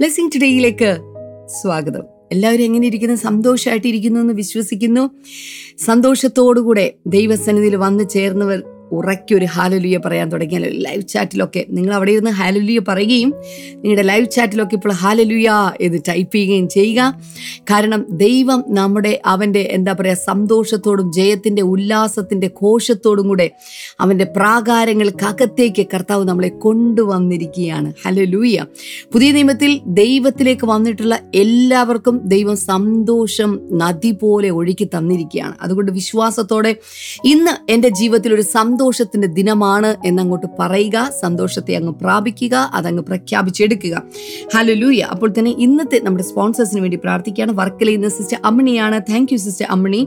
Blessing ടുഡേയിലേക്ക് സ്വാഗതം. എല്ലാവരും എങ്ങനെ ഇരിക്കുന്നു? സന്തോഷമായിട്ടിരിക്കുന്നു എന്ന് വിശ്വസിക്കുന്നു. സന്തോഷത്തോടുകൂടെ ദൈവസന്നിധിയിൽ വന്നു ചേർന്നവർ ഉറക്കൊരു ഹാലലുയ പറയാൻ തുടങ്ങിയാൽ ലൈവ് ചാറ്റിലൊക്കെ നിങ്ങൾ അവിടെ ഇരുന്ന് ഹാലലുയ പറയുകയും നിങ്ങളുടെ ലൈവ് ചാറ്റിലൊക്കെ ഇപ്പോൾ ഹാലലുയ എന്ന് ടൈപ്പ് ചെയ്യുകയും ചെയ്യുക. കാരണം ദൈവം നമ്മുടെ അവന്റെ എന്താ പറയുക സന്തോഷത്തോടും ജയത്തിന്റെ ഉല്ലാസത്തിന്റെ ഘോഷത്തോടും കൂടെ അവന്റെ പ്രാകാരങ്ങൾക്കകത്തേക്ക് കർത്താവ് നമ്മളെ കൊണ്ടുവന്നിരിക്കുകയാണ്. ഹലലൂയ. പുതിയ നിയമത്തിൽ ദൈവത്തിലേക്ക് വന്നിട്ടുള്ള എല്ലാവർക്കും ദൈവം സന്തോഷം നദി പോലെ ഒഴുക്കി തന്നിരിക്കുകയാണ്. അതുകൊണ്ട് വിശ്വാസത്തോടെ ഇന്ന് എന്റെ ജീവിതത്തിൽ ഒരു സന്തോഷത്തിന്റെ ദിനമാണ് എന്നങ്ങോട്ട് പറയുക സന്തോഷത്തെ അങ്ങ് പ്രാപിക്കുക അതങ്ങ് പ്രഖ്യാപിച്ചെടുക്കുക. ഹലോ ലൂയ അപ്പോൾ തന്നെ ഇന്നത്തെ നമ്മുടെ സ്പോൺസേഴ്സിന് വേണ്ടി പ്രാർത്ഥിക്കുകയാണ്. വർക്കല ഇന്ന് sister അമ്മണിയാണ്. Thank you sister Ammani.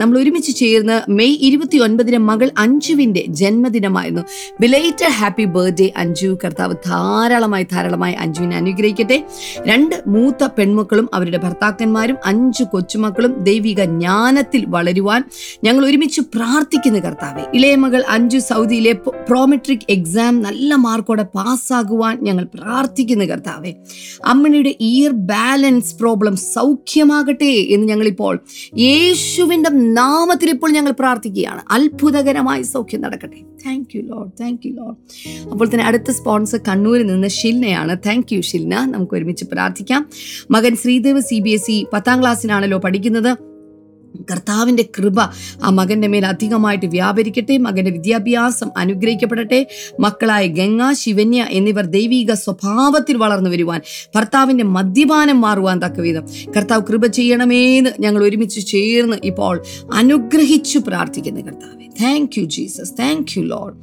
നമ്മൾ ഒരുമിച്ച് ചേർന്ന് മെയ് ഇരുപത്തി ഒൻപതിന് മകൾ അഞ്ജുവിന്റെ ജന്മദിനമായിരുന്നു. Belated happy birthday Anju. കർത്താവ് ധാരാളമായി ധാരാളമായി അഞ്ജുവിനെ അനുഗ്രഹിക്കട്ടെ. രണ്ട് മൂത്ത പെൺമക്കളും അവരുടെ ഭർത്താക്കന്മാരും അഞ്ച് കൊച്ചുമക്കളും ദൈവിക ജ്ഞാനത്തിൽ വളരുവാൻ ഞങ്ങൾ ഒരുമിച്ച് പ്രാർത്ഥിക്കുന്നു കർത്താവെ. ഇളയ മകൾ അഞ്ചു സൗദിയിലെ പ്രോമെട്രിക് എക്സാം നല്ല മാർക്കോടെ പാസ്സാകുവാൻ ഞങ്ങൾ പ്രാർത്ഥിക്കുന്നു കർത്താവെ. അമ്മണിയുടെ ഇയർ ബാലൻസ് പ്രോബ്ലം സൗഖ്യമാകട്ടെ എന്ന് ഞങ്ങളിപ്പോൾ യേശുവിന്റെ നാമത്തിൽ ഇപ്പോൾ ഞങ്ങൾ പ്രാർത്ഥിക്കുകയാണ്. അത്ഭുതകരമായി സൗഖ്യം നടക്കട്ടെ. Thank you Lord thank you Lord അപ്പോൾ തന്നെ അടുത്ത സ്പോൺസർ കണ്ണൂരിൽ നിന്ന് ഷിൽനയാണ്. Thank you Shilna. നമുക്ക് ഒരുമിച്ച് പ്രാർത്ഥിക്കാം. മകൻ Sreedev C B S E പത്താം ക്ലാസ്സിനാണല്ലോ പഠിക്കുന്നത്. കർത്താവിന്റെ കൃപ ആ മകന്റെ മേൽ അധികമായിട്ട് വ്യാപരിക്കട്ടെ മകന്റെ വിദ്യാഭ്യാസം അനുഗ്രഹിക്കപ്പെടട്ടെ. മക്കളായ ഗംഗ ശിവന്യ എന്നിവർ ദൈവിക സ്വഭാവത്തിൽ വളർന്നു വരുവാൻ ഭർത്താവിന്റെ മദ്യപാനം മാറുവാൻ തക്കവിധം. കർത്താവ് കൃപ ചെയ്യണമേന്ന് ഞങ്ങൾ ഒരുമിച്ച് ചേർന്ന് ഇപ്പോൾ അനുഗ്രഹിച്ചു പ്രാർത്ഥിക്കുന്നു കർത്താവ്. Thank you Jesus thank you Lord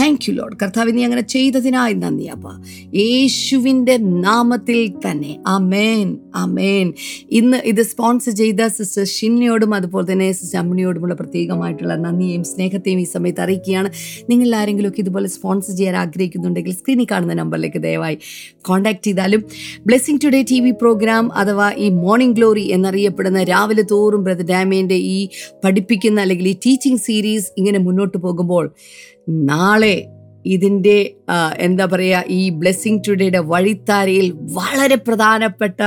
thank you Lord കർത്താവ് നീ അങ്ങനെ ചെയ്തതിനായി നന്ദി അപ്പ. യേശുവിന്റെ നാമത്തിൽ തന്നെ. അമേൻ അമേൻ ഇന്ന് ഇത് സ്പോൺസർ ചെയ്ത സിസ്റ്റർ ഷിന്നയോടും അതുപോലെ തന്നെ സിസ്റ്റർ അമ്മിണിയോടുമുള്ള പ്രത്യേകമായിട്ടുള്ള നന്ദിയെയും സ്നേഹത്തെയും ഈ സമയത്ത് അറിയിക്കുകയാണ്. നിങ്ങൾ ആരെങ്കിലുമൊക്കെ ഇതുപോലെ സ്പോൺസർ ചെയ്യാൻ ആഗ്രഹിക്കുന്നുണ്ടെങ്കിൽ സ്ക്രീനിൽ കാണുന്ന നമ്പറിലേക്ക് ദയവായി കോൺടാക്ട് ചെയ്താലും blessing today T V programme അഥവാ ഈ മോർണിംഗ് ഗ്ലോറി എന്നറിയപ്പെടുന്ന രാവിലെ തോറും ബ്രദർ ഡാമേന്റെ ഈ പഠിപ്പിക്കുന്ന അല്ലെങ്കിൽ ഈ ടീച്ചിങ് സീരീസ് ഇങ്ങനെ മുന്നോട്ട് പോകുമ്പോൾ നാളെ ഇതിന്റെ എന്താ പറയുക ഈ ബ്ലെസ്സിങ് ടുഡേയുടെ വഴിത്താരയിൽ വളരെ പ്രധാനപ്പെട്ട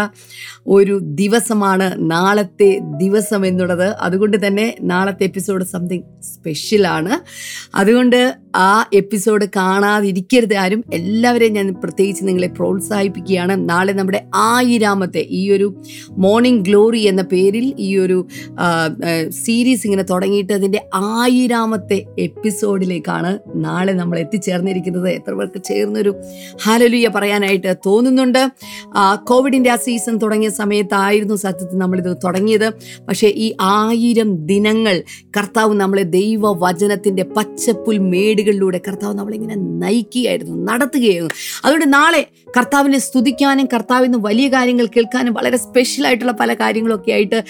ഒരു ദിവസമാണ് നാളത്തെ ദിവസം എന്നുള്ളത്. അതുകൊണ്ട് തന്നെ നാളത്തെ എപ്പിസോഡ് സംതിങ് സ്പെഷ്യലാണ് അതുകൊണ്ട് ആ എപ്പിസോഡ് കാണാതിരിക്കരുത് ആരും. എല്ലാവരെയും ഞാൻ പ്രത്യേകിച്ച് നിങ്ങളെ പ്രോത്സാഹിപ്പിക്കുകയാണ്. നാളെ നമ്മുടെ ആയിരാമത്തെ ഈ ഒരു മോർണിംഗ് ഗ്ലോറി എന്ന പേരിൽ ഈ ഒരു സീരീസ് ഇങ്ങനെ തുടങ്ങിയിട്ട് അതിന്റെ ആയിരാമത്തെ എപ്പിസോഡിലേക്കാണ് നാളെ നമ്മൾ എത്തിച്ചേർന്നിരിക്കുന്നത് എത്ര പേർക്ക് ചേർന്നൊരു ഹാലലുയ പറയാനായിട്ട് തോന്നുന്നുണ്ട്. കോവിഡിന്റെ ആ സീസൺ തുടങ്ങിയ സമയത്തായിരുന്നു സത്യത്തിൽ നമ്മളിത് തുടങ്ങിയത്. പക്ഷേ ഈ ആയിരം ദിനങ്ങൾ കർത്താവ് നമ്മളെ ദൈവ വചനത്തിന്റെ പച്ചപ്പുൽ മേടുകളിലൂടെ കർത്താവ് നമ്മളിങ്ങനെ നയിക്കുകയായിരുന്നു നടത്തുകയായിരുന്നു. അതുകൊണ്ട് നാളെ കർത്താവിനെ സ്തുതിക്കാനും കർത്താവിന് വലിയ കാര്യങ്ങൾ കേൾക്കാനും വളരെ സ്പെഷ്യൽ ആയിട്ടുള്ള പല കാര്യങ്ങളൊക്കെ ആയിട്ട്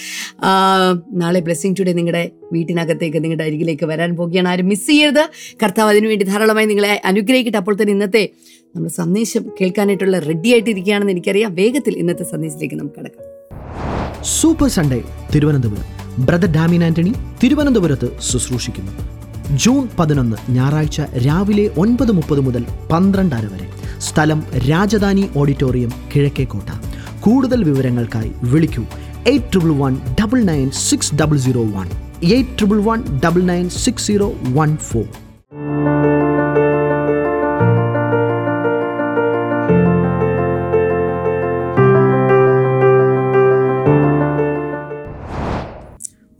നാളെ ബ്ലെസ്സിങ് ടുഡേ നിങ്ങളുടെ വീട്ടിനകത്തേക്ക് നിങ്ങളുടെ അരികിലേക്ക് വരാൻ പോകുകയാണ് ആരും മിസ് ചെയ്യരുത്. കർത്താവ് അതിനുവേണ്ടി ധാരാളമായി നിങ്ങളെ അനുഗ്രഹിക്കട്ടെ. അപ്പോൾ തന്നെ ഇന്നത്തെ നമ്മൾ സന്ദേശം കേൾക്കാനായിട്ടുള്ള റെഡി ആയിട്ടിരിക്കുകയാണെന്ന് എനിക്കറിയാം. വേഗത്തിൽ ഇന്നത്തെ സന്ദേശത്തിലേക്ക് നമുക്ക് കിടക്കാം. Super Sunday Thiruvananthapuram. Brother Damien Antony തിരുവനന്തപുരത്ത് ശുശ്രൂഷിക്കുന്നു. ജൂൺ പതിനൊന്ന് ഞായറാഴ്ച രാവിലെ ഒൻപത് മുപ്പത് മുതൽ പന്ത്രണ്ടര വരെ. സ്ഥലം രാജധാനി ഓഡിറ്റോറിയം കിഴക്കേക്കോട്ട. കൂടുതൽ വിവരങ്ങൾക്കായി വിളിക്കൂ. Eight triple one double nine six double zero one eight triple one double nine six zero one four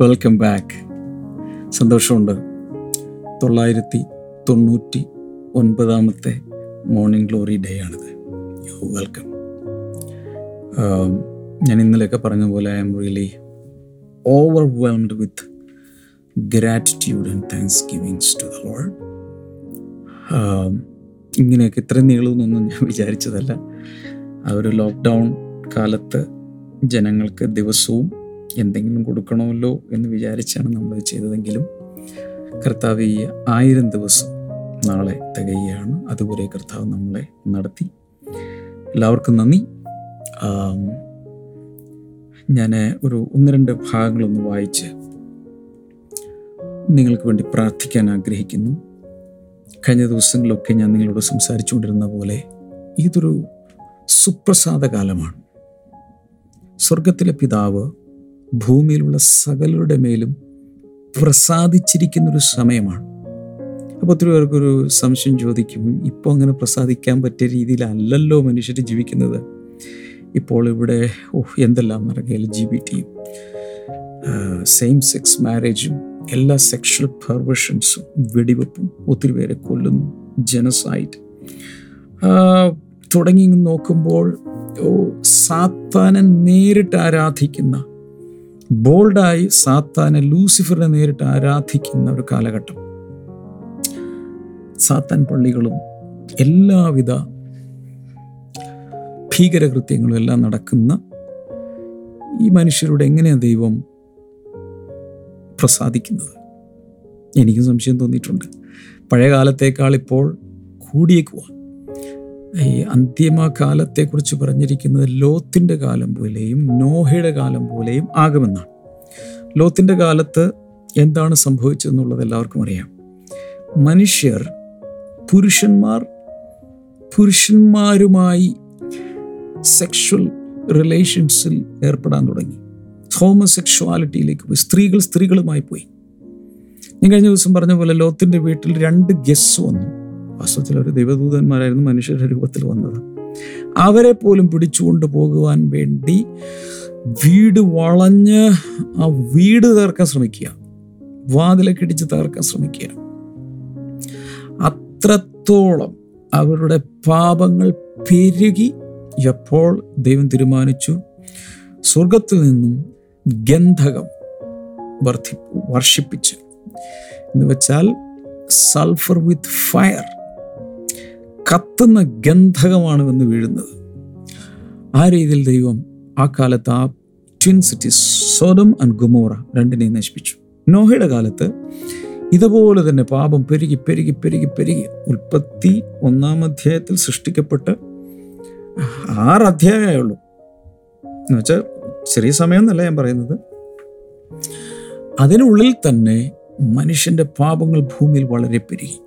welcome back സന്തോഷമുണ്ട്. തൊള്ളായിരത്തി തൊണ്ണൂറ്റി ഒൻപതാമത്തെ മോർണിംഗ് ഗ്ലോറി ഡേ ആണിത്. യു വെൽക്കം ഞാൻ ഇന്നലെയൊക്കെ പറഞ്ഞ പോലെ I'm really overwhelmed with gratitude and thanks givings to the Lord ഇങ്ങനെയൊക്കെ ഇത്രയും നീളുമെന്നൊന്നും ഞാൻ വിചാരിച്ചതല്ല. ആ ഒരു ലോക്ക്ഡൗൺ കാലത്ത് ജനങ്ങൾക്ക് ദിവസവും എന്തെങ്കിലും കൊടുക്കണമല്ലോ എന്ന് വിചാരിച്ചാണ് നമ്മൾ ചെയ്തതെങ്കിലും കർത്താവ് ഈ ആയിരം ദിവസം നാളെ തികയുകയാണ്. അതുപോലെ കർത്താവ് നമ്മളെ നടത്തി. എല്ലാവർക്കും നന്ദി. ഞാൻ ഒരു ഒന്ന് രണ്ട് ഭാഗങ്ങളൊന്ന് വായിച്ച് നിങ്ങൾക്ക് വേണ്ടി പ്രാർത്ഥിക്കാൻ ആഗ്രഹിക്കുന്നു. കഴിഞ്ഞ ദിവസങ്ങളിലൊക്കെ ഞാൻ നിങ്ങളോട് സംസാരിച്ചുകൊണ്ടിരുന്ന പോലെ ഇതൊരു സുപ്രസാദ കാലമാണ്. സ്വർഗത്തിലെ പിതാവ് ഭൂമിയിലുള്ള സകലരുടെ മേലും പ്രസാദിച്ചിരിക്കുന്ന ഒരു സമയമാണ്. അപ്പോൾ ഒത്തിരി പേർക്കൊരു സംശയം ചോദിക്കും ഇപ്പോൾ അങ്ങനെ പ്രസാദിക്കാൻ പറ്റിയ രീതിയിലല്ലല്ലോ മനുഷ്യർ ജീവിക്കുന്നത്? ഇപ്പോൾ ഇവിടെ ഓഹ് എന്തെല്ലാം നടക്കുക എൽ ജി ബി ടിയും സെയിം സെക്സ് മാരേജും എല്ലാ സെക്ഷൽ പെർവേഷൻസും വെടിവെപ്പും ഒത്തിരി പേരെ കൊല്ലുന്നു ജനസൈഡ് തുടങ്ങി നോക്കുമ്പോൾ ഓ സാത്താനെ നേരിട്ട് ആരാധിക്കുന്ന ബോൾഡായി സാത്താനെ ലൂസിഫറിനെ നേരിട്ട് ആരാധിക്കുന്ന ഒരു കാലഘട്ടം. സാത്താൻ പള്ളികളും എല്ലാവിധ ഭീകരകൃത്യങ്ങളും എല്ലാം നടക്കുന്ന ഈ മനുഷ്യരുടെ എങ്ങനെയാണ് ദൈവം പ്രസാദിക്കുന്നത്? എനിക്കും സംശയം തോന്നിയിട്ടുണ്ട്. പഴയ കാലത്തേക്കാൾ ഇപ്പോൾ കൂടിയേക്കുവാ ഈ അന്തിമ കാലത്തെക്കുറിച്ച് പറഞ്ഞിരിക്കുന്നത് ലോത്തിന്റെ കാലം പോലെയും നോഹയുടെ കാലം പോലെയും ആകുമെന്നാണ്. ലോത്തിന്റെ കാലത്ത് എന്താണ് സംഭവിച്ചതെന്നുള്ളത് എല്ലാവർക്കും അറിയാം. മനുഷ്യർ പുരുഷന്മാർ പുരുഷന്മാരുമായി സെക്ഷൽ റിലേഷൻസിൽ ഏർപ്പെടാൻ തുടങ്ങി. ഹോമസെക്ഷുവാലിറ്റിയിലേക്ക് പോയി. സ്ത്രീകൾ സ്ത്രീകളുമായി പോയി. ഞാൻ കഴിഞ്ഞ ദിവസം പറഞ്ഞ പോലെ ലോത്തിന്റെ വീട്ടിൽ രണ്ട് ഗസ് വന്നു. വാസ്തവത്തിൽ അവർ ദൈവദൂതന്മാരായിരുന്നു മനുഷ്യരുടെ രൂപത്തിൽ വന്നത്. അവരെ പോലും പിടിച്ചുകൊണ്ട് പോകുവാൻ വേണ്ടി വീട് വളഞ്ഞ് ആ വീട് തകർക്കാൻ ശ്രമിക്കുക. വാതിലൊക്കെ ഇടിച്ച് തകർക്കാൻ ശ്രമിക്കുക. അത്രത്തോളം അവരുടെ പാപങ്ങൾ പെരുകി എപ്പോൾ ദൈവം തീരുമാനിച്ചു? സ്വർഗത്തിൽ നിന്നും ഗന്ധകം വർദ്ധി വർഷിപ്പിച്ച്. എന്ന് വെച്ചാൽ സൾഫർ വിത്ത് ഫയർ കത്തുന്ന ഗന്ധകമാണ് വന്ന് വീഴുന്നത്. ആ രീതിയിൽ ദൈവം ആ കാലത്ത് ആ twin cities Sodom and Gomorrah രണ്ടിനെയും നശിപ്പിച്ചു. നോഹയുടെ കാലത്ത് ഇതുപോലെ തന്നെ പാപം പെരുകി പെരുകി പെരുകി പെരുകി ഉൽപ്പത്തി ഒന്നാം അധ്യായത്തിൽ സൃഷ്ടിക്കപ്പെട്ട് ആറ് അധ്യായമേ ഉള്ളൂ. എന്നുവെച്ചാൽ ചെറിയ സമയം എന്നല്ല ഞാൻ പറയുന്നത്. അതിനുള്ളിൽ തന്നെ മനുഷ്യന്റെ പാപങ്ങൾ ഭൂമിയിൽ വളരെ പെരുകി.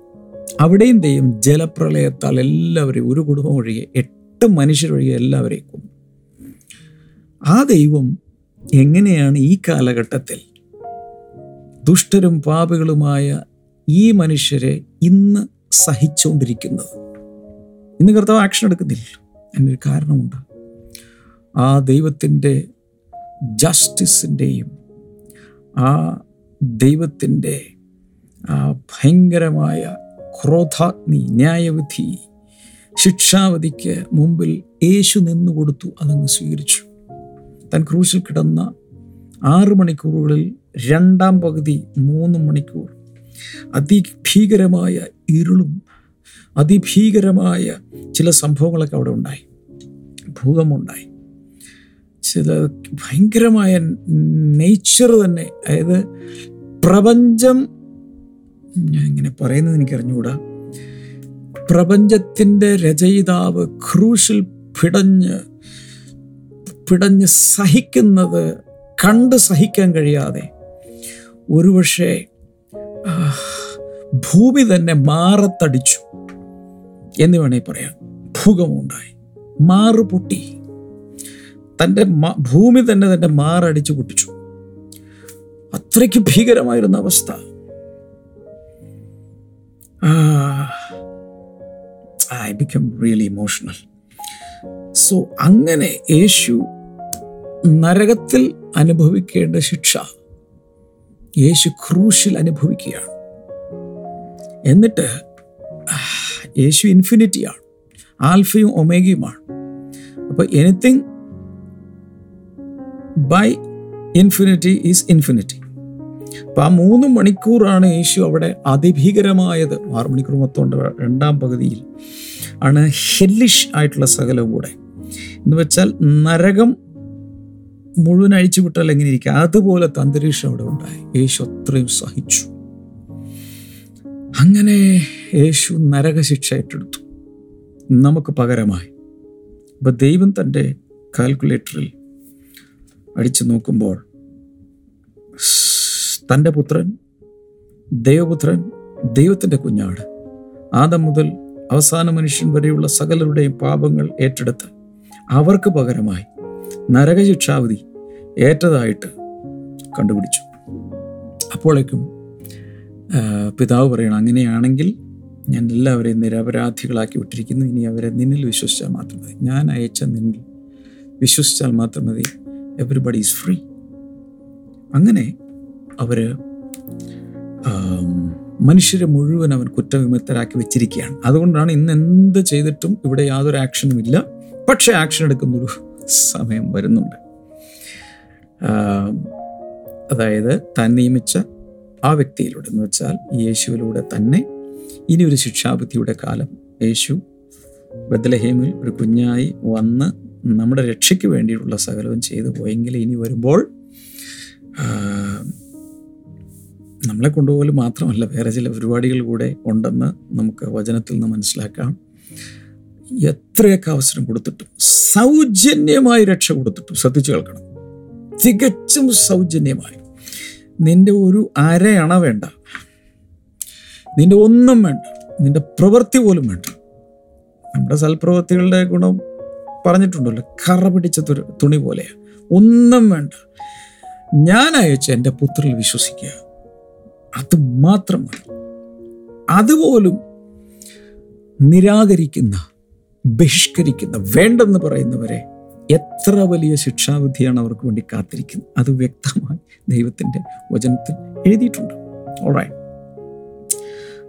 അവിടെയും ദൈവം ജലപ്രളയത്താൽ എല്ലാവരെയും ഒരു കുടുംബം ഒഴികെ എട്ട് മനുഷ്യരൊഴികെ എല്ലാവരെയും കൊന്നു. ആ ദൈവം എങ്ങനെയാണ് ഈ കാലഘട്ടത്തിൽ ദുഷ്ടരും പാപികളുമായ ഈ മനുഷ്യരെ ഇന്ന് സഹിച്ചുകൊണ്ടിരിക്കുന്നത്? ഇന്ന് കർത്താവ് ആക്ഷൻ എടുക്കുന്നില്ല. എന്നൊരു കാരണമുണ്ട്. ആ ദൈവത്തിന്റെ ജസ്റ്റിസിന്റെയും ആ ദൈവത്തിന്റെ ആ ഭയങ്കരമായ ക്രോധാഗ്നി ന്യായവിധി ശിക്ഷാവധിക്ക് മുമ്പിൽ യേശു നിന്നു കൊടുത്തു അതങ്ങ് സ്വീകരിച്ചു. തൻ ക്രൂശിൽ കിടന്ന ആറ് മണിക്കൂറുകളിൽ രണ്ടാം പകുതി മൂന്ന് മണിക്കൂർ. അതിഭീകരമായ ഇരുളും അതിഭീകരമായ ചില സംഭവങ്ങളൊക്കെ അവിടെ ഉണ്ടായി. ഭൂകമ്പമുണ്ടായി. ചില ഭയങ്കരമായ നേച്ചർ തന്നെ. അതായത് പ്രപഞ്ചം ഞാൻ ഇങ്ങനെ പറയുന്നത് എനിക്ക് അറിഞ്ഞുകൂടാ പ്രപഞ്ചത്തിന്റെ രചയിതാവ് ക്രൂശിൽ പിടഞ്ഞ് പിടഞ്ഞ് സഹിക്കുന്നത് കണ്ട് സഹിക്കാൻ കഴിയാതെ ഒരുപക്ഷെ ഭൂമി തന്നെ മാറത്തടിച്ചു എന്ന് വേണേൽ പറയാം. ഭൂകമുണ്ടായി മാറു പൊട്ടി തന്റെ ഭൂമി തന്നെ തന്റെ മാറടിച്ചു പൊട്ടിച്ചു. അത്രയ്ക്ക് ഭീകരമായിരുന്ന അവസ്ഥ. I become really emotional so അങ്ങനെ യേശു നരകത്തിൽ അനുഭവിക്കേണ്ട ശിക്ഷ യേശു ക്രൂശിൽ അനുഭവിക്കുകയാണ്. എന്നിട്ട് യേശു ഇൻഫിനിറ്റിയാണ് ആൽഫയും ഒമേഗയുമാണ് അപ്പോൾ anything by infinity is infinity അപ്പം ആ മൂന്ന് മണിക്കൂറാണ് യേശു അവിടെ അതിഭീകരമായത്. ആറ് മണിക്കൂർ മൊത്തം ഉണ്ട്. രണ്ടാം പകുതിയിൽ ആണ് ഹെല്ലിഷ് ആയിട്ടുള്ള സകലവും കൂടെ. എന്ന് വെച്ചാൽ നരകം മുഴുവൻ അഴിച്ചു വിട്ടാൽ എങ്ങനെ ഇരിക്കുക അതുപോലത്തെ അന്തരീക്ഷം അവിടെ ഉണ്ടായി. യേശു അത്രയും സഹിച്ചു. അങ്ങനെ യേശു നരകശിക്ഷ ഏറ്റെടുത്തു. നമുക്ക് പകരമായി. അപ്പം ദൈവം തന്റെ കാൽക്കുലേറ്ററിൽ അടിച്ചു നോക്കുമ്പോൾ തന്റെ പുത്രൻ ദൈവപുത്രൻ ദൈവത്തിന്റെ കുഞ്ഞാട്. ആദം മുതൽ അവസാന മനുഷ്യൻ വരെയുള്ള സകലരുടെയും പാപങ്ങൾ ഏറ്റെടുത്ത് അവർക്ക് പകരമായി നരകശിക്ഷാവധി ഏറ്റതായിട്ട് കണ്ടുപിടിച്ചു. അപ്പോഴേക്കും പിതാവ് പറയണം അങ്ങനെയാണെങ്കിൽ ഞാൻ എല്ലാവരെയും നിരപരാധികളാക്കി വിട്ടിരിക്കുന്നു. ഇനി അവരെ നിന്നിൽ വിശ്വസിച്ചാൽ മാത്രം മതി. ഞാൻ അയച്ച നിന്നിൽ വിശ്വസിച്ചാൽ മാത്രം മതി. എവറിബഡി ഈസ് ഫ്രീ അങ്ങനെ അവർ മനുഷ്യരെ മുഴുവൻ അവൻ കുറ്റവിമുക്തരാക്കി വെച്ചിരിക്കുകയാണ്. അതുകൊണ്ടാണ് ഇന്ന് എന്ത് ചെയ്തിട്ടും ഇവിടെ യാതൊരു ആക്ഷനും ഇല്ല. പക്ഷേ ആക്ഷൻ എടുക്കുന്നൊരു സമയം വരുന്നുണ്ട്. അതായത് താൻ നിയമിച്ച ആ വ്യക്തിയിലൂടെ എന്ന് വെച്ചാൽ യേശുവിലൂടെ തന്നെ ഇനി ഒരു ശിക്ഷാബുദ്ധിയുടെ കാലം. യേശു ബദലഹേമിൽ ഒരു കുഞ്ഞായി വന്ന് നമ്മുടെ രക്ഷയ്ക്ക് വേണ്ടിയിട്ടുള്ള സകലവും ചെയ്തു പോയെങ്കിൽ ഇനി വരുമ്പോൾ നമ്മളെ കൊണ്ടുപോകൽ മാത്രമല്ല വേറെ ചില പരിപാടികൾ കൂടെ ഉണ്ടെന്ന് നമുക്ക് വചനത്തിൽ നിന്ന് മനസ്സിലാക്കാം. എത്രയൊക്കെ അവസരം കൊടുത്തിട്ടും സൗജന്യമായി രക്ഷ കൊടുത്തിട്ടും ശ്രദ്ധിച്ചു കേൾക്കണം. തികച്ചും സൗജന്യമായി. നിന്റെ ഒരു അരയണ വേണ്ട. നിന്റെ ഒന്നും വേണ്ട. നിന്റെ പ്രവൃത്തി പോലും വേണ്ട. നമ്മുടെ സൽപ്രവൃത്തികളുടെ ഗുണം പറഞ്ഞിട്ടുണ്ടല്ലോ കറ പിടിച്ച തുണി പോലെയാണ് ഒന്നും വേണ്ട. ഞാൻ അയച്ച എന്റെ പുത്രൽ വിശ്വസിക്കുക. അത് മാത്രം മതി അതുപോലും നിരാകരിക്കുന്ന ബഹിഷ്കരിക്കുന്ന വേണ്ടെന്ന് പറയുന്നവരെ എത്ര വലിയ ശിക്ഷാവിധിയാണ് അവർക്ക് വേണ്ടി കാത്തിരിക്കുന്നത്? അത് വ്യക്തമായി ദൈവത്തിന്റെ വചനത്തിൽ എഴുതിയിട്ടുണ്ട്. ഓൾറൈറ്റ്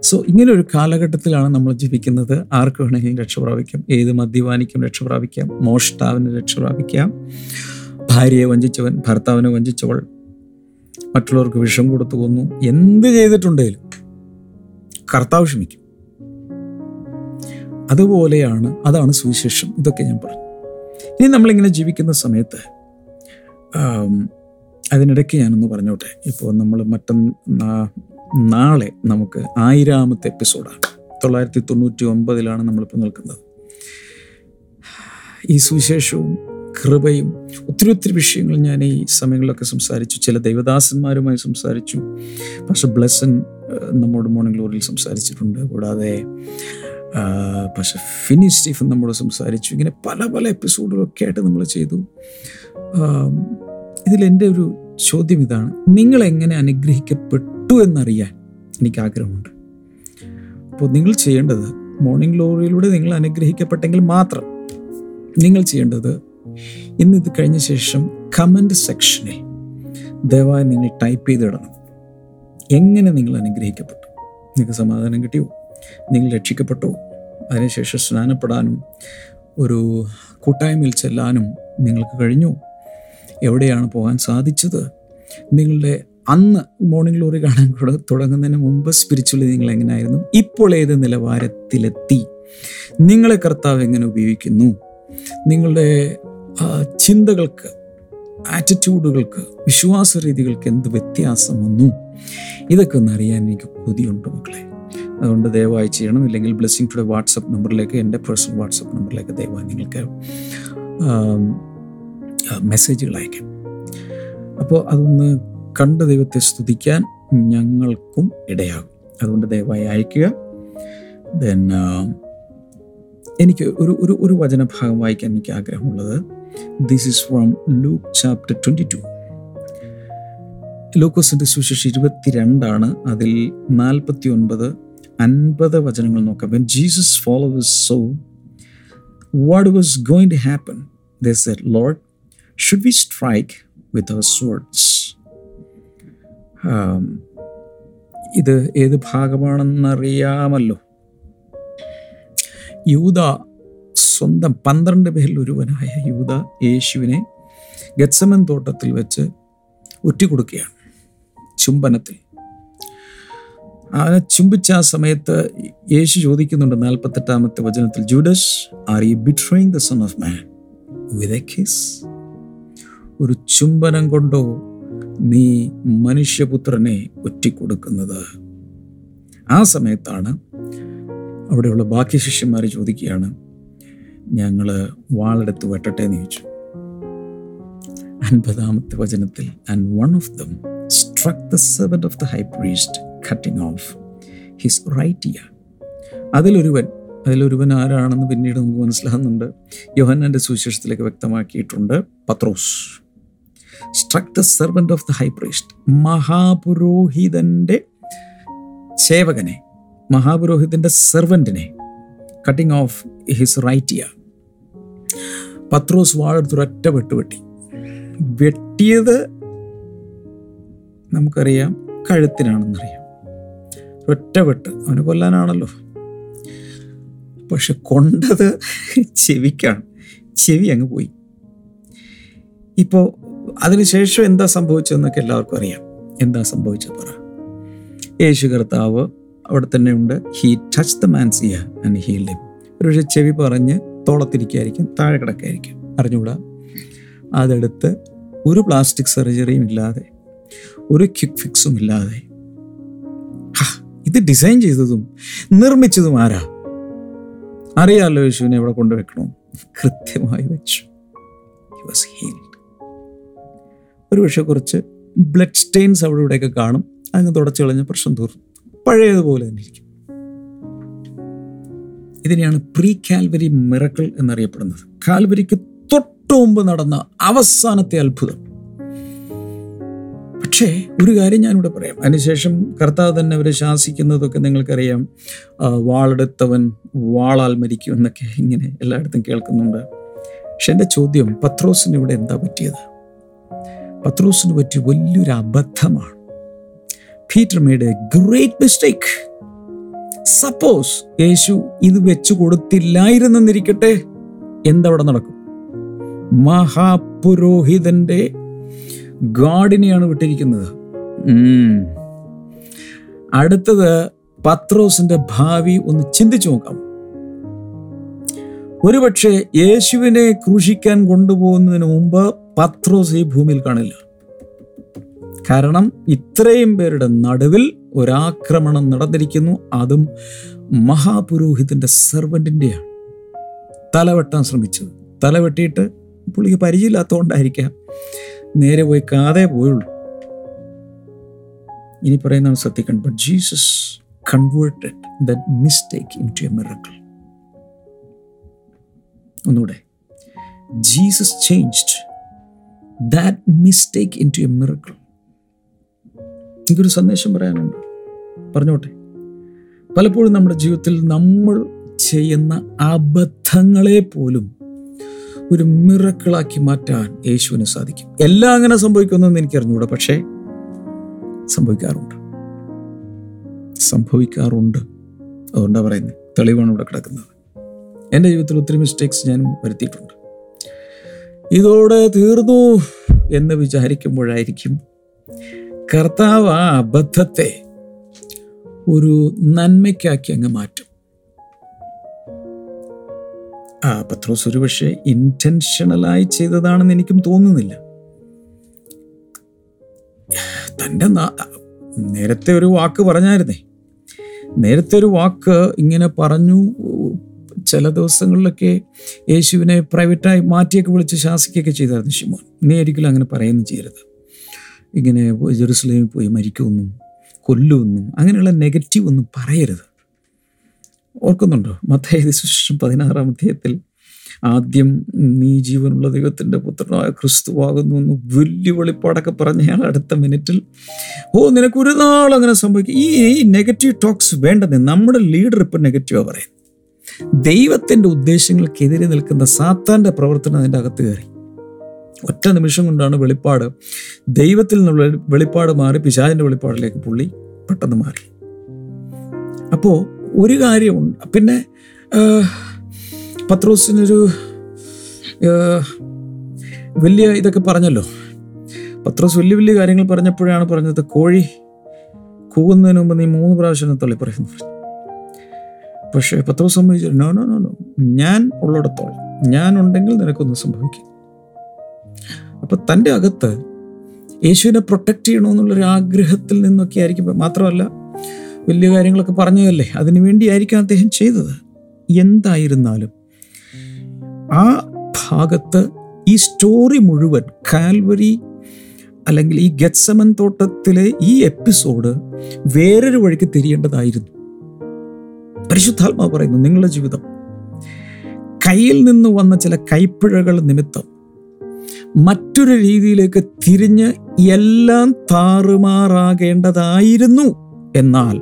സോ ഇങ്ങനെ ഒരു കാലഘട്ടത്തിലാണ് നമ്മൾ ജീവിക്കുന്നത്. ആർക്ക് വേണമെങ്കിലും രക്ഷ പ്രാപിക്കാം. ഏത് മദ്യപാനിക്കും രക്ഷ പ്രാപിക്കാം. മോഷ്ടാവിന് രക്ഷ പ്രാപിക്കാം. ഭാര്യയെ വഞ്ചിച്ചവൻ ഭർത്താവിനെ വഞ്ചിച്ചവൾ മറ്റുള്ളവർക്ക് വിഷം കൊടുത്തു കൊന്നു. എന്ത് ചെയ്തിട്ടുണ്ടെങ്കിലും കർത്താവ് ക്ഷമിക്കും. അതുപോലെയാണ് അതാണ് സുവിശേഷം. ഇതൊക്കെ ഞാൻ പറഞ്ഞു. ഇനി നമ്മളിങ്ങനെ ജീവിക്കുന്ന സമയത്ത് അതിനിടയ്ക്ക് ഞാനൊന്ന് പറഞ്ഞോട്ടെ. ഇപ്പോൾ നമ്മൾ മറ്റന്നാ നാളെ നമുക്ക് ആയിരാമത്തെ എപ്പിസോഡാണ്. തൊള്ളായിരത്തി തൊണ്ണൂറ്റി ഒമ്പതിലാണ് നമ്മളിപ്പോൾ നിൽക്കുന്നത്. ഈ സുവിശേഷവും കൃപയും ഒത്തിരി ഒത്തിരി വിഷയങ്ങൾ ഞാൻ ഈ സമയങ്ങളിലൊക്കെ സംസാരിച്ചു. ചില ദൈവദാസന്മാരുമായി സംസാരിച്ചു. പക്ഷെ ബ്ലെസ്സൻ നമ്മുടെ മോർണിംഗ് ഗ്ലോറിയിൽ സംസാരിച്ചിട്ടുണ്ട്. കൂടാതെ പക്ഷെ ഫിനി സ്റ്റീഫൻ നമ്മോട് സംസാരിച്ചു. ഇങ്ങനെ പല പല എപ്പിസോഡുകളൊക്കെ ആയിട്ട് നമ്മൾ ചെയ്തു. ഇതിലെന്റെ ഒരു ചോദ്യം ഇതാണ്. നിങ്ങൾ എങ്ങനെ അനുഗ്രഹിക്കപ്പെട്ടു എന്നറിയാൻ എനിക്ക് ആഗ്രഹമുണ്ട്. അപ്പോൾ നിങ്ങൾ ചെയ്യേണ്ടത് മോർണിംഗ് ഗ്ലോറിയിലൂടെ നിങ്ങൾ അനുഗ്രഹിക്കപ്പെട്ടെങ്കിൽ മാത്രം നിങ്ങൾ ചെയ്യേണ്ടത് ഇന്ന് ഇത് കഴിഞ്ഞ ശേഷം കമന്റ് സെക്ഷനിൽ ദയവായി നിങ്ങൾ ടൈപ്പ് ചെയ്തിടണം എങ്ങനെ നിങ്ങൾ അനുഗ്രഹിക്കപ്പെട്ടു? നിങ്ങൾക്ക് സമാധാനം കിട്ടിയോ? നിങ്ങൾ രക്ഷിക്കപ്പെട്ടോ? അതിനുശേഷം സ്നാനപ്പെടാനും ഒരു കൂട്ടായ്മയിൽ ചെല്ലാനും നിങ്ങൾക്ക് കഴിഞ്ഞു? എവിടെയാണ് പോകാൻ സാധിച്ചത്? നിങ്ങളുടെ അന്ന് മോർണിംഗ് ഗ്ലോറി കാണാൻ തുടങ്ങുന്നതിന് മുമ്പ് സ്പിരിച്വലി നിങ്ങൾ എങ്ങനെയായിരുന്നു? ഇപ്പോൾ ഏത് നിലവാരത്തിലെത്തി? നിങ്ങളെ കർത്താവ് എങ്ങനെ ഉപയോഗിക്കുന്നു? നിങ്ങളുടെ ചിന്തകൾക്ക് ആറ്റിറ്റ്യൂഡുകൾക്ക് വിശ്വാസ രീതികൾക്ക് എന്ത് വ്യത്യാസം വന്നു? ഇതൊക്കെ ഒന്ന് അറിയാൻ എനിക്ക് കൊതിയുണ്ട് മക്കളെ. അതുകൊണ്ട് ദയവായി ചെയ്യണം. ഇല്ലെങ്കിൽ ബ്ലെസ്സിങ് ടുഡേ വാട്സപ്പ് നമ്പറിലേക്ക് എന്റെ പേഴ്സണൽ വാട്സപ്പ് നമ്പറിലേക്ക് ദയവായി നിങ്ങൾക്ക് മെസ്സേജുകൾ അയക്കാം. അപ്പോൾ അതൊന്ന് കണ്ട ദൈവത്തെ സ്തുതിക്കാൻ ഞങ്ങൾക്കും ഇടയാകും. അതുകൊണ്ട് ദയവായി അയക്കുക ദെൻ എനിക്ക് ഒരു ഒരു ഒരു വചനഭാഗം വായിക്കാൻ എനിക്ക് ആഗ്രഹമുള്ളത് this is from Luke chapter twenty two ലൂക്കോസിന്റെ സുശേഷം ഇരുപത്തിരണ്ടാണ് അതിൽ നാൽപ്പത്തി ഒൻപത് അൻപത് വചനങ്ങൾ നോക്കാം. When Jesus followers so what was going to happen they said Lord should we strike with our swords ഇത് ഏത് ഭാഗമാണെന്നറിയാമല്ലോ. യൂത സ്വന്തം പന്ത്രണ്ട് പേരിൽ ഒരുവനായ യൂത യേശുവിനെ ഗത്സമൻ തോട്ടത്തിൽ വെച്ച് ഒറ്റിക്കൊടുക്കുകയാണ് ചുംബനത്തിൽ. അവനെ ചുംബിച്ച ആ സമയത്ത് യേശു ചോദിക്കുന്നുണ്ട് നാൽപ്പത്തെട്ടാമത്തെ വചനത്തിൽ Judas are you betraying the son of man with a kiss? ഒരു ചുംബനം കൊണ്ടോ നീ മനുഷ്യപുത്രനെ ഒറ്റിക്കൊടുക്കുന്നത് ആ സമയത്താണ് അവിടെയുള്ള ബാക്കി ശിഷ്യന്മാർ ചോദിക്കുകയാണ് ഞങ്ങൾ വാളെടുത്ത് വെട്ടട്ടെ എന്ന് ചോദിച്ചു. അൻപതാമത്തെ വചനത്തിൽ and one of them struck the servant of the high priest cutting off his right ear അതിലൊരുവൻ അതിലൊരുവൻ ആരാണെന്ന് പിന്നീട് നമുക്ക് മനസ്സിലാകുന്നുണ്ട്. യോഹന്നാന്റെ സുവിശേഷത്തിലേക്ക് വ്യക്തമാക്കിയിട്ടുണ്ട്. Pathros struck the servant of the high priest മഹാപുരോഹിതന്റെ സേവകനെ മഹാപുരോഹിതന്റെ സെർവന്റിനെ cutting off his right ear Pathros വാഴെടുത്തൊരൊറ്റ വെട്ട് വെട്ടി. വെട്ടിയത് നമുക്കറിയാം കഴുത്തിനാണെന്നറിയാം ഒറ്റ വെട്ട്. അവന് കൊല്ലാനാണല്ലോ. പക്ഷെ കൊണ്ടത് ചെവിക്കാണ്. ചെവി അങ്ങ് പോയി. ഇപ്പോൾ അതിനുശേഷം എന്താ സംഭവിച്ചതെന്നൊക്കെ എല്ലാവർക്കും അറിയാം. എന്താ സംഭവിച്ചത് പറ. യേശു കർത്താവ് അവിടെ തന്നെ ഉണ്ട്. He touched the man's ear and healed him ഒരു പക്ഷേ ചെവി പറഞ്ഞ് തോളത്തിരിക്കായിരിക്കും താഴെ കിടക്കായിരിക്കും. അറിഞ്ഞുകൂടാ? അതെടുത്ത് ഒരു പ്ലാസ്റ്റിക് സർജറിയും ഇല്ലാതെ ഒരു ക്വിക്ക് ഫിക്സും ഇല്ലാതെ. ഇത് ഡിസൈൻ ചെയ്തതും നിർമ്മിച്ചതും ആരാ? അറിയാമല്ലോ യേശുവിനെ എവിടെ കൊണ്ടുവെക്കണോ? കൃത്യമായി വെച്ചു. He was healed. ഒരു പക്ഷേ കുറച്ച് ബ്ലഡ് സ്റ്റെയിൻസ് അവിടെ ഇവിടെയൊക്കെ കാണും. അങ്ങ് തുടച്ചു കളഞ്ഞ പ്രശ്നം തീർന്നു. പഴയതുപോലെ തന്നെ ഇരിക്കും. ഇതിനെയാണ് പ്രീ കാൽവരി മിറക്കിൾ എന്നറിയപ്പെടുന്നത്. കാൽവരിക്ക് തൊട്ടു മുമ്പ് നടന്ന അവസാനത്തെ അത്ഭുതം. പക്ഷേ ഒരു കാര്യം ഞാനിവിടെ പറയാം. അതിനുശേഷം കർത്താവ് തന്നെ അവരെ ശാസിക്കുന്നതൊക്കെ നിങ്ങൾക്കറിയാം. വാളെടുത്തവൻ വാളാൽ മരിക്കും എന്നൊക്കെ ഇങ്ങനെ എല്ലായിടത്തും കേൾക്കുന്നുണ്ട്. പക്ഷെ എന്റെ ചോദ്യം പത്രോസിന് ഇവിടെ എന്താ പറ്റിയത്? പത്രോസിന് പറ്റിയ വലിയൊരു അബദ്ധമാണ്. Peter made a great mistake suppose യേശു ഇത് വെച്ചു കൊടുത്തില്ലായിരുന്നെന്നിരിക്കട്ടെ എന്തവിടെ നടക്കും? മഹാപുരോഹിതന്റെ ഗാഡിനെയാണ് വിട്ടിരിക്കുന്നത്. അടുത്തത് പത്രോസിന്റെ ഭാവി ഒന്ന് ചിന്തിച്ചു നോക്കാം. ഒരുപക്ഷെ യേശുവിനെ ക്രൂശിക്കാൻ കൊണ്ടുപോകുന്നതിന് മുമ്പ് പത്രോസ് ഈ ഭൂമിയിൽ കാണില്ല. കാരണം ഇത്രയും പേരുടെ നടുവിൽ ഒരാക്രമണം നടന്നിരിക്കുന്നു. അതും മഹാപുരോഹിതന്റെ സെർവന്റിന്റെയാണ് തലവെട്ടാൻ ശ്രമിച്ചത് തലവെട്ടിയിട്ട് പുള്ളിക്ക് പരിചയമില്ലാത്തതുകൊണ്ടായിരിക്കാം നേരെ പോയി കാതെ പോയുള്ളൂ. ഇനി പറയുന്ന ശ്രദ്ധിക്കണം. But Jesus converted that mistake into a miracle ഒന്നുകൂടെ. Jesus changed that mistake into a miracle എനിക്കൊരു സന്ദേശം പറയാനുണ്ട്. പറഞ്ഞോട്ടെ. പലപ്പോഴും നമ്മുടെ ജീവിതത്തിൽ നമ്മൾ ചെയ്യുന്ന അബദ്ധങ്ങളെ പോലും ഒരു മിറക്കിളാക്കി മാറ്റാൻ യേശുവിന് സാധിക്കും. എല്ലാം അങ്ങനെ സംഭവിക്കുമെന്ന് എനിക്ക് അറിഞ്ഞുകൂടാ പക്ഷേ സംഭവിക്കാറുണ്ട്. സംഭവിക്കാറുണ്ട്. അതുകൊണ്ടാണ് പറയുന്നത് തെളിവാണ് ഇവിടെ കിടക്കുന്നത്. എന്റെ ജീവിതത്തിൽ ഒത്തിരി മിസ്റ്റേക്സ് ഞാൻ വരുത്തിയിട്ടുണ്ട്. ഇതോടെ തീർന്നു എന്ന് വിചാരിക്കുമ്പോഴായിരിക്കും കർത്താവ് ആ അബദ്ധത്തെ ഒരു നന്മയ്ക്കാക്കി അങ്ങ് മാറ്റും. ആ പത്രോസ് ഒരു പക്ഷേ ഇന്റൻഷണലായി ചെയ്തതാണെന്ന് എനിക്കും തോന്നുന്നില്ല. തന്റെ നേരത്തെ ഒരു വാക്ക് പറഞ്ഞായിരുന്നേ. നേരത്തെ ഒരു വാക്ക് ഇങ്ങനെ പറഞ്ഞു ചില ദിവസങ്ങളിലൊക്കെ യേശുവിനെ പ്രൈവറ്റായി മാറ്റിയൊക്കെ വിളിച്ച് ശാസിക്കുകയൊക്കെ ചെയ്തായിരുന്നു ഷിമോൻ നീ ഒരിക്കലും അങ്ങനെ പറയുന്നു ചെയ്യരുത്. ഇങ്ങനെ ജെറുസലേമിൽ പോയി മരിക്കുമെന്നും കൊല്ലുമെന്നും അങ്ങനെയുള്ള നെഗറ്റീവ് ഒന്നും പറയരുത്. ഓർക്കുന്നുണ്ടോ? മത്തായി സുശേഷം പതിനാറാം അധ്യായത്തിൽ ആദ്യം നീ ജീവനുള്ള ദൈവത്തിന്റെ പുത്രനായ ക്രിസ്തുവാകുന്നു എന്ന് വലിയ വെളിപ്പാടൊക്കെ പറഞ്ഞയാൾ അടുത്ത മിനിറ്റിൽ ഓ നിനക്ക് ഒരു നാൾ അങ്ങനെ സംഭവിക്കും. ഈ നെഗറ്റീവ് ടോക്സ് വേണ്ടത് നമ്മുടെ ലീഡർ ഇപ്പം നെഗറ്റീവാണ് പറയുന്നത്. ദൈവത്തിന്റെ ഉദ്ദേശങ്ങൾക്കെതിരെ നിൽക്കുന്ന സാത്താന്റെ പ്രവർത്തനം അതിന്റെ അകത്ത് കയറി. ഒറ്റ നിമിഷം കൊണ്ടാണ് വെളിപ്പാട് ദൈവത്തിൽ നിന്നുള്ള വെളിപ്പാട് മാറി പിശാചിന്റെ വെളിപ്പാടിലേക്ക് പുള്ളി പെട്ടെന്ന് മാറി. അപ്പോൾ ഒരു കാര്യമുണ്ട്. പിന്നെ പത്രോസിനൊരു വലിയ ഇതൊക്കെ പറഞ്ഞല്ലോ. പത്രോസ് വലിയ വലിയ കാര്യങ്ങൾ പറഞ്ഞപ്പോഴാണ് പറഞ്ഞത് കോഴി കൂകുന്നതിന് മുമ്പ് നീ മൂന്ന് പ്രാവശ്യം തള്ളി പറയുന്നു പക്ഷേ പത്രോസ് സംബന്ധിച്ചു നോ നോ നോ നോ ഞാൻ ഉള്ളിടത്തോളം. ഞാൻ ഉണ്ടെങ്കിൽ നിനക്കൊന്നും സംഭവിക്കും അപ്പൊ തന്റെ അകത്ത് യേശുവിനെ പ്രൊട്ടക്ട് ചെയ്യണമെന്നുള്ളൊരു ആഗ്രഹത്തിൽ നിന്നൊക്കെ ആയിരിക്കും. മാത്രമല്ല വലിയ കാര്യങ്ങളൊക്കെ പറഞ്ഞതല്ലേ? അതിനു വേണ്ടിയായിരിക്കും അദ്ദേഹം ചെയ്തത്. എന്തായിരുന്നാലും ആ ഭാഗത്ത് ഈ സ്റ്റോറി മുഴുവൻ കാൽവരി അല്ലെങ്കിൽ ഈ ഗത്സമൻ തോട്ടത്തിലെ ഈ എപ്പിസോഡ് വേറൊരു വഴിക്ക് തിരിയേണ്ടതായിരുന്നു. പരിശുദ്ധാത്മാവ് പറയുന്നു നിങ്ങളുടെ ജീവിതം കയ്യിൽ നിന്ന് വന്ന ചില കൈപ്പിഴകൾ നിമിത്തം മറ്റൊരു രീതിയിലേക്ക് തിരിഞ്ഞ് എല്ലാം താറുമാറാകേണ്ടതായിരുന്നു. എന്നാൽ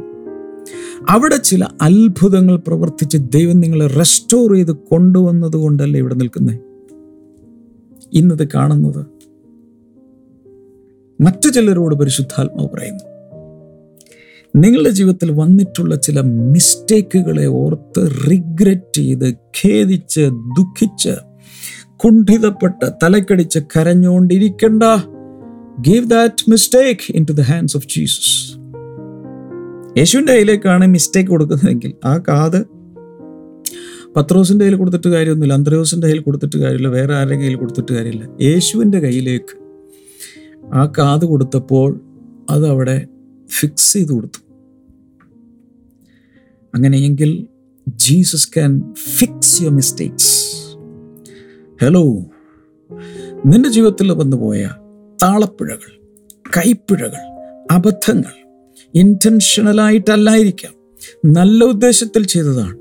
അവിടെ ചില അത്ഭുതങ്ങൾ പ്രവർത്തിച്ച് ദൈവം നിങ്ങളെ റെസ്റ്റോർ ചെയ്ത് കൊണ്ടുവന്നത് കൊണ്ടല്ലേ ഇവിടെ നിൽക്കുന്നത് ഇന്നത് കാണുന്നത് മറ്റു ചിലരോട് പരിശുദ്ധാത്മാവ് പറയുന്നു നിങ്ങളുടെ ജീവിതത്തിൽ വന്നിട്ടുള്ള ചില മിസ്റ്റേക്കുകളെ ഓർത്ത് റിഗ്രറ്റ് ചെയ്ത് ഖേദിച്ച് ദുഃഖിച്ച് കുണ്ഠിതപ്പെട്ട് തലക്കടിച്ച് കരഞ്ഞുകൊണ്ടിരിക്കണ്ട give that mistake into the hands of Jesus യേശുവിന്റെ കയ്യിലേക്കാണ് മിസ്റ്റേക്ക് കൊടുക്കുന്നതെങ്കിൽ ആ കാത് പത്രോസിന്റെ കയ്യിൽ കൊടുത്തിട്ട് കാര്യമൊന്നുമില്ല അന്ത്രയോസിന്റെ കയ്യിൽ കൊടുത്തിട്ട് കാര്യമില്ല വേറെ ആരുടെ കയ്യിൽ കൊടുത്തിട്ട് കാര്യമില്ല. യേശുവിന്റെ കയ്യിലേക്ക് ആ കാത് കൊടുത്തപ്പോൾ അതവിടെ ഫിക്സ് ചെയ്ത് കൊടുത്തു. അങ്ങനെയെങ്കിൽ Jesus can fix your mistakes hello നിന്റെ ജീവിതത്തിൽ വന്നുപോയ താളപ്പിഴകൾ കൈപ്പിഴകൾ അബദ്ധങ്ങൾ ഇന്റൻഷണലായിട്ടല്ലായിരിക്കാം നല്ല ഉദ്ദേശത്തിൽ ചെയ്തതാണ്.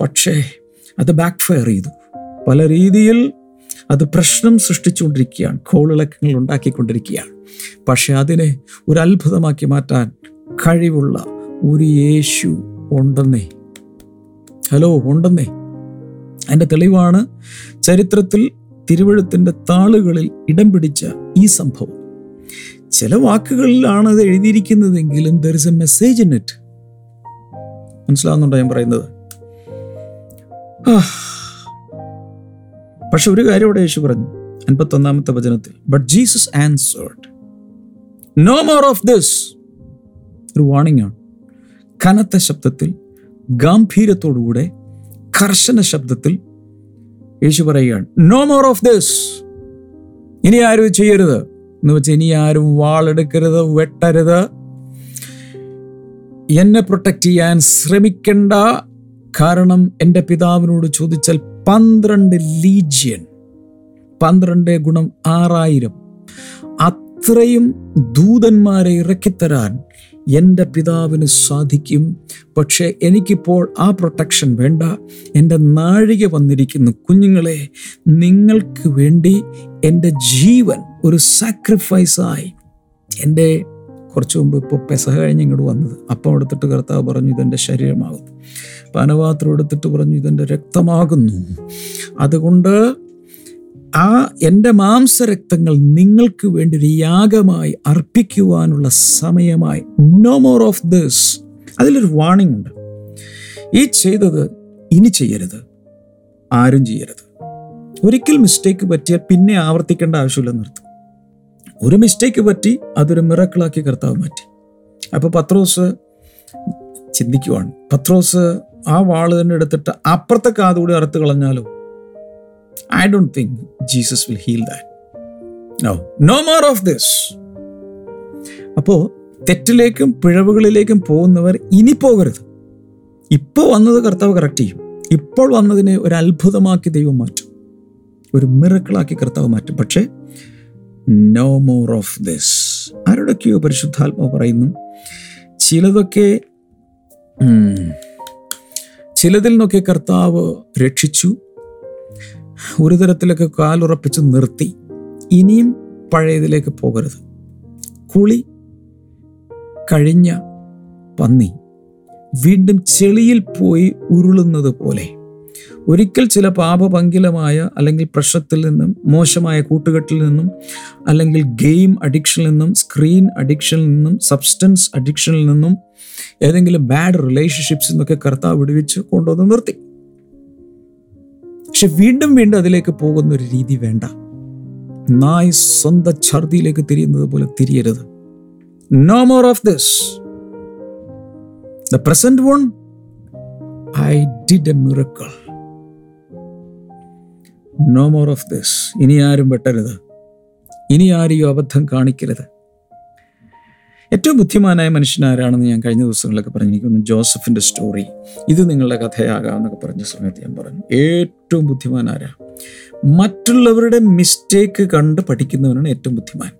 പക്ഷേ അത് ബാക്ക് ഫയർ ചെയ്തു. പല രീതിയിൽ അത് പ്രശ്നം സൃഷ്ടിച്ചുകൊണ്ടിരിക്കുകയാണ്. കോളിളക്കങ്ങൾ ഉണ്ടാക്കിക്കൊണ്ടിരിക്കുകയാണ്. പക്ഷെ അതിനെ ഒരു അത്ഭുതമാക്കി മാറ്റാൻ കഴിവുള്ള ഒരു യേശു ഉണ്ടെന്നേ. ഹലോ ഉണ്ടെന്നേ. അതിന്റെ തെളിവാണ് ചരിത്രത്തിൽ തിരുവഴുത്തിന്റെ താളുകളിൽ ഇടം പിടിച്ച ഈ സംഭവം. ചില വാക്കുകളിലാണ് അത് എഴുതിയിരിക്കുന്നതെങ്കിലും there is a message in it മനസ്സിലാവുന്നുണ്ടോ ഞാൻ പറയുന്നത്. പക്ഷെ ഒരു കാര്യം ഇവിടെ യേശു പറഞ്ഞു അൻപത്തൊന്നാമത്തെ വചനത്തിൽ but Jesus answered no more of this ഒരു വാണിംഗ് ആണ്. കനത്ത ശബ്ദത്തിൽ ഗാംഭീര്യത്തോടുകൂടെ കർശന ശബ്ദത്തിൽ യേശു പറയുകയാണ് നോ മോർ ഓഫ് ദിസ് ഇനി ആരും ചെയ്യരുത്. എന്ന് വെച്ചാൽ ഇനി ആരും വാളെടുക്കരുത് വെട്ടരുത്. എന്നെ പ്രൊട്ടക്റ്റ് ചെയ്യാൻ ശ്രമിക്കണ്ട. കാരണം എന്റെ പിതാവിനോട് ചോദിച്ചാൽ പന്ത്രണ്ട് ലീജിയൻ പന്ത്രണ്ട് ഗുണം ആറായിരം. അത്രയും ദൂതന്മാരെ ഇറക്കിത്തരാൻ എന്റെ പിതാവിന് സാധിക്കും. പക്ഷേ എനിക്കിപ്പോൾ ആ പ്രൊട്ടക്ഷൻ വേണ്ട. എന്റെ നാഴിക വന്നിരിക്കുന്നു. കുഞ്ഞുങ്ങളെ നിങ്ങൾക്ക് വേണ്ടി എന്റെ ജീവൻ ഒരു സാക്രിഫൈസായി എന്റെ കുറച്ച് മുമ്പ് ഇപ്പോൾ പെസഹ കഴിഞ്ഞ് ഇങ്ങോട്ട് വന്നത്. അപ്പം എടുത്തിട്ട് കർത്താവ് പറഞ്ഞു ഇതെന്റെ ശരീരമാകുന്നു. പാനപാത്രം എടുത്തിട്ട് പറഞ്ഞു ഇതെന്റെ രക്തമാകുന്നു. അതുകൊണ്ട് ആ എന്റെ മാംസരക്തങ്ങൾ നിങ്ങൾക്ക് വേണ്ടി ഒരു യാഗമായി അർപ്പിക്കുവാനുള്ള സമയമായി. നോ മോർ ഓഫ് ദിസ് അതിലൊരു വാണിംഗ് ഉണ്ട്. ഈ ചെയ്തത് ഇനി ചെയ്യരുത്. ആരും ചെയ്യരുത്. ഒരിക്കൽ മിസ്റ്റേക്ക് പറ്റിയാൽ പിന്നെ ആവർത്തിക്കേണ്ട ആവശ്യമില്ല അർത്ഥം. ഒരു മിസ്റ്റേക്ക് പറ്റി അതൊരു മിറക്കിളാക്കി കർത്താവ് മാറ്റി. അപ്പോൾ പത്രോസ് ചിന്തിക്കുവാണ്. പത്രോസ് ആ വാൾ തന്നെ എടുത്തിട്ട് അപ്പുറത്തെ കാതുകൂടി അറുത്ത് കളഞ്ഞാലോ? I don't think Jesus will heal that no no more of this അപ്പോൾ തെറ്റിലേക്കും പിഴവുകളിലേക്കും പോകുന്നവർ ഇനി പോകരുത്. ഇപ്പോൾ വന്നത് കർത്താവ് കറക്റ്റ് ചെയ്യും. ഇപ്പോൾ വന്നതിനെ ഒരു അത്ഭുതമാക്കി ദൈവം മാറ്റും. ഒരു മിറക്കിളാക്കി കർത്താവ് മാറ്റും. പക്ഷേ നോ മോർ ഓഫ് ദിസ് ആരോടൊക്കെയോ പരിശുദ്ധാത്മാവ് പറയുന്നു ചിലതൊക്കെ ചിലതിൽ നിന്നൊക്കെ കർത്താവ് രക്ഷിച്ചു ഒരു തരത്തിലൊക്കെ കാലുറപ്പിച്ച് നിർത്തി ഇനിയും പഴയതിലേക്ക് പോകരുത്. കുളി കഴിഞ്ഞ പന്നി വീണ്ടും ചെളിയിൽ പോയി ഉരുളുന്നത് പോലെ. ഒരിക്കൽ ചില പാപപങ്കിലമായ അല്ലെങ്കിൽ പ്രശ്നത്തിൽ നിന്നും മോശമായ കൂട്ടുകെട്ടിൽ നിന്നും അല്ലെങ്കിൽ ഗെയിം അഡിക്ഷനിൽ നിന്നും സ്ക്രീൻ അഡിക്ഷനിൽ നിന്നും സബ്സ്റ്റൻസ് അഡിക്ഷനിൽ നിന്നും ഏതെങ്കിലും ബാഡ് റിലേഷൻഷിപ്സിൽ എന്നൊക്കെ കർത്താവ് വിടുവിച്ച് കൊണ്ടുവന്ന് നിർത്തി. പക്ഷെ വീണ്ടും വീണ്ടും അതിലേക്ക് പോകുന്ന ഒരു രീതി വേണ്ട. നായ് സ്വന്തം ഛർദിയിലേക്ക് തിരിയുന്നത് പോലെ തിരിയരുത്. No more of this the present one I did a miracle no more of this ഇനി ആരും വെട്ടരുത്. ഇനി ആരും ഈ അബദ്ധം കാണിക്കരുത്. ഏറ്റവും ബുദ്ധിമാനായ മനുഷ്യനാരാണെന്ന് ഞാൻ കഴിഞ്ഞ ദിവസങ്ങളിലൊക്കെ പറഞ്ഞു എനിക്കൊന്ന് ജോസഫിന്റെ സ്റ്റോറി ഇത് നിങ്ങളുടെ കഥയാകാമെന്നൊക്കെ പറഞ്ഞ സമയത്ത് ഞാൻ പറഞ്ഞു. ഏറ്റവും ബുദ്ധിമാൻ ആരാ? മറ്റുള്ളവരുടെ മിസ്റ്റേക്ക് കണ്ട് പഠിക്കുന്നവനാണ് ഏറ്റവും ബുദ്ധിമാൻ.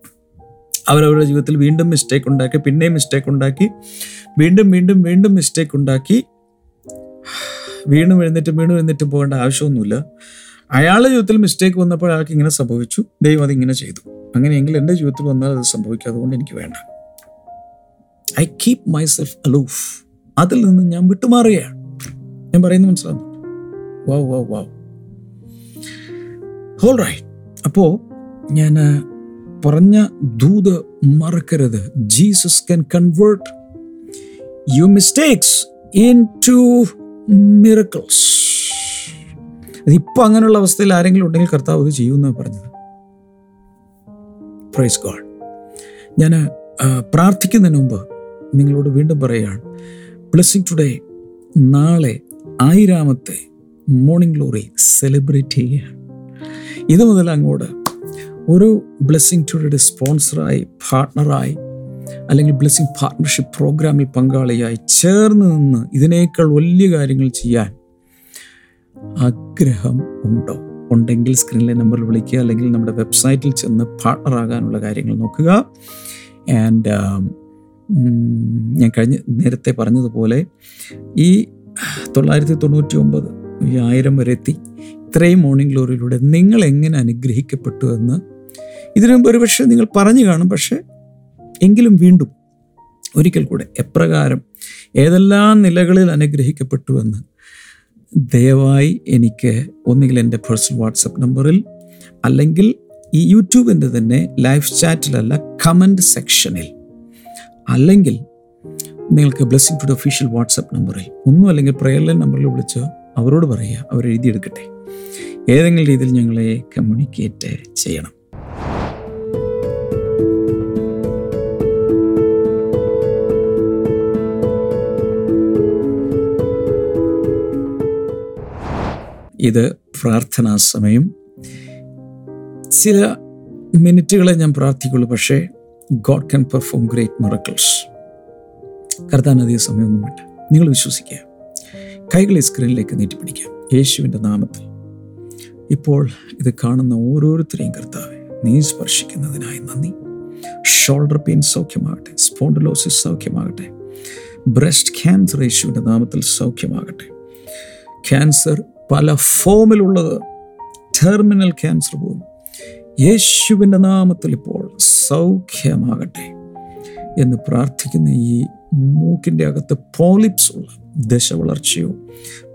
അവരവരുടെ ജീവിതത്തിൽ വീണ്ടും മിസ്റ്റേക്ക് ഉണ്ടാക്കി പിന്നെയും മിസ്റ്റേക്ക് ഉണ്ടാക്കി വീണ്ടും വീണ്ടും വീണ്ടും മിസ്റ്റേക്ക് ഉണ്ടാക്കി. വീണ്ടും എഴുന്നേറ്റും വീണ്ടും എഴുന്നേറ്റും പോകേണ്ട ആവശ്യമൊന്നുമില്ല. അയാളുടെ ജീവിതത്തിൽ മിസ്റ്റേക്ക് വന്നപ്പോൾ അയാൾക്ക് ഇങ്ങനെ സംഭവിച്ചു. ദൈവം അതിങ്ങനെ ചെയ്തു. അങ്ങനെയെങ്കിൽ എന്റെ ജീവിതത്തിൽ വന്നാൽ അത് സംഭവിക്കും അതുകൊണ്ട് എനിക്ക് വേണ്ട. I keep myself aloof അതിൽ നിന്ന് ഞാൻ വിട്ടുമാറുകയാണ്. ഞാൻ പറയുന്നത് മനസ്സിലാകുന്നു വാവ് വാവ് വാവ് ഹോൾ റൈറ്റ് അപ്പോൾ ഞാൻ പറഞ്ഞ ദൂത് മറക്കരുത്. Jesus can convert you mistakes into miracles ഇതിപ്പോൾ അങ്ങനെയുള്ള അവസ്ഥയിൽ ആരെങ്കിലും ഉണ്ടെങ്കിൽ കർത്താവ് ഇത് ചെയ്യുമെന്നാണ് പറഞ്ഞത്. പ്രൈസ് ഗോഡ് ഞാൻ പ്രാർത്ഥിക്കുന്നതിന് മുമ്പ് നിങ്ങളോട് വീണ്ടും പറയുകയാണ്. ബ്ലെസ്സിങ് ടുഡേ നാളെ ആയിരാമത്തെ മോർണിംഗ് ഗ്ലോറി സെലിബ്രേറ്റ് ചെയ്യുകയാണ്. ഇത് മുതൽ അങ്ങോട്ട് ഒരു ബ്ലെസ്സിങ് ടുഡേയുടെ സ്പോൺസറായി പാർട്ണറായി അല്ലെങ്കിൽ ബ്ലെസ്സിങ് പാർട്ണർഷിപ്പ് പ്രോഗ്രാമിൽ പങ്കാളിയായി ചേർന്ന് നിന്ന് ഇതിനേക്കാൾ വലിയ കാര്യങ്ങൾ ചെയ്യാൻ ആഗ്രഹം ഉണ്ടോ? ഉണ്ടെങ്കിൽ സ്ക്രീനിലെ നമ്പറിൽ വിളിക്കുക. അല്ലെങ്കിൽ നമ്മുടെ വെബ്സൈറ്റിൽ ചെന്ന് പാർട്ട്ണറാകാനുള്ള കാര്യങ്ങൾ നോക്കുക. ആൻഡ് ഞാൻ കഴിഞ്ഞ നേരത്തെ പറഞ്ഞതുപോലെ ഈ തൊള്ളായിരത്തി തൊണ്ണൂറ്റി ഒമ്പത് ഈ ആയിരം വരെ എത്തി. ഇത്രയും മോർണിംഗ് ഗ്ലോറിയിലൂടെ നിങ്ങൾ എങ്ങനെ അനുഗ്രഹിക്കപ്പെട്ടു എന്ന് ഇതിനു മുമ്പ് ഒരുപക്ഷെ നിങ്ങൾ പറഞ്ഞു കാണും. പക്ഷേ എങ്കിലും വീണ്ടും ഒരിക്കൽ കൂടെ എപ്രകാരം ഏതെല്ലാം നിലകളിൽ അനുഗ്രഹിക്കപ്പെട്ടു എന്ന് ദയവായി എനിക്ക് ഒന്നുകിൽ എന്റെ പേഴ്സണൽ വാട്സപ്പ് നമ്പറിൽ അല്ലെങ്കിൽ ഈ യൂട്യൂബിന്റെ തന്നെ ലൈവ് ചാറ്റിലല്ല കമന്റ് സെക്ഷനിൽ അല്ലെങ്കിൽ നിങ്ങൾക്ക് ബ്ലെസ്സിംഗ് ഫുഡ് ഒഫീഷ്യൽ വാട്സപ്പ് നമ്പറിൽ ഒന്നും അല്ലെങ്കിൽ പ്രയർ ലൈൻ നമ്പറിൽ വിളിച്ച് അവരോട് പറയുക അവർ എഴുതിയെടുക്കട്ടെ ഏതെങ്കിലും രീതിയിൽ ഞങ്ങളെ കമ്മ്യൂണിക്കേറ്റ് ചെയ്യണം. ഇത് പ്രാർത്ഥനാ സമയം. ചില മിനിറ്റുകളെ ഞാൻ പ്രാർത്ഥിക്കുള്ളൂ പക്ഷേ God can perform great miracles കർത്താൻ അധിക സമയമൊന്നും വേണ്ട നിങ്ങൾ വിശ്വസിക്കുക. കൈകളെ സ്ക്രീനിലേക്ക് നീട്ടിപ്പിടിക്കാം യേശുവിന്റെ നാമത്തിൽ. ഇപ്പോൾ ഇത് കാണുന്ന ഓരോരുത്തരെയും കർത്താവെ നീ സ്പർശിക്കുന്നതിനായി നന്ദി. ഷോൾഡർ പെയിൻ സൗഖ്യമാകട്ടെ സ്പോണ്ടിലോസിസ് സൗഖ്യമാകട്ടെ ബ്രസ്റ്റ് ക്യാൻസർ യേശുവിന്റെ നാമത്തിൽ സൗഖ്യമാകട്ടെ. ക്യാൻസർ പല ഫോമിലുള്ളത് ടെർമിനൽ ക്യാൻസർ പോലും. യേശുവിന്റെ നാമത്തിൽ ഇപ്പോൾ സൗഖ്യമാകട്ടെ എന്ന് പ്രാർത്ഥിക്കുന്ന ഈ മൂക്കിന്റെ അകത്ത് പോളിപ്സ് ഉള്ള ദശവളർച്ചയോ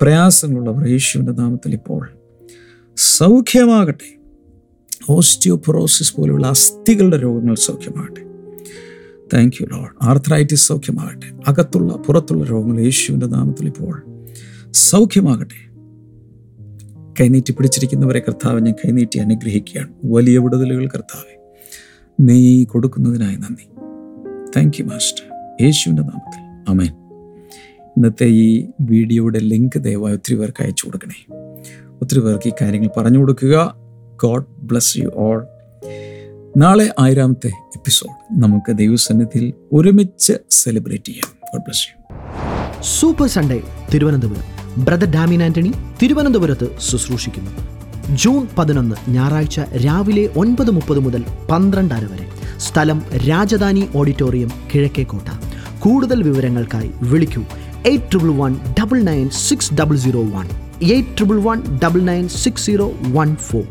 പ്രയാസങ്ങളുള്ളവർ യേശുവിന്റെ നാമത്തിൽ ഇപ്പോൾ സൗഖ്യമാകട്ടെ. ഓസ്റ്റിയോപൊറോസിസ് പോലെയുള്ള അസ്ഥികളുടെ രോഗങ്ങൾ സൗഖ്യമാകട്ടെ. താങ്ക് യു ലോഡ് ആർത്രൈറ്റിസ് സൗഖ്യമാകട്ടെ. അകത്തുള്ള പുറത്തുള്ള രോഗങ്ങൾ യേശുവിന്റെ നാമത്തിൽ ഇപ്പോൾ സൗഖ്യമാകട്ടെ. കൈനീട്ടി പിടിച്ചിരിക്കുന്നവരെ കർത്താവ് ഞാൻ കൈനീട്ടി അനുഗ്രഹിക്കുകയാണ്. വലിയ വിടുതലുകൾ കർത്താവെ നീ കൊടുക്കുന്നതിനായി നന്ദി. താങ്ക് യു മാസ്റ്റർ യേശുവിന്റെ നാമത്തിൽ. അമേൻ ഇന്നത്തെ ഈ വീഡിയോയുടെ ലിങ്ക് ദയവായി ഒത്തിരി പേർക്ക് അയച്ചു കൊടുക്കണേ. ഒത്തിരി പേർക്ക് ഈ കാര്യങ്ങൾ പറഞ്ഞു കൊടുക്കുക. ഗോഡ് ബ്ലസ് യു ഓൾ നാളെ ആയിരാമത്തെ എപ്പിസോഡ് നമുക്ക് ദൈവസന്നിധിയിൽ ഒരുമിച്ച് സെലിബ്രേറ്റ് ചെയ്യാം. God bless you super Sunday Thiruvananthapuram brother Damien Antony തിരുവനന്തപുരത്ത് ശുശ്രൂഷിക്കുന്നു. ജൂൺ പതിനൊന്ന് ഞായറാഴ്ച രാവിലെ ഒൻപത് മുപ്പത് മുതൽ പന്ത്രണ്ടര വരെ. സ്ഥലം രാജധാനി ഓഡിറ്റോറിയം കിഴക്കേക്കോട്ട. കൂടുതൽ വിവരങ്ങൾക്കായി വിളിക്കൂ. Eight triple one double nine six double zero one eight triple one double nine six zero one four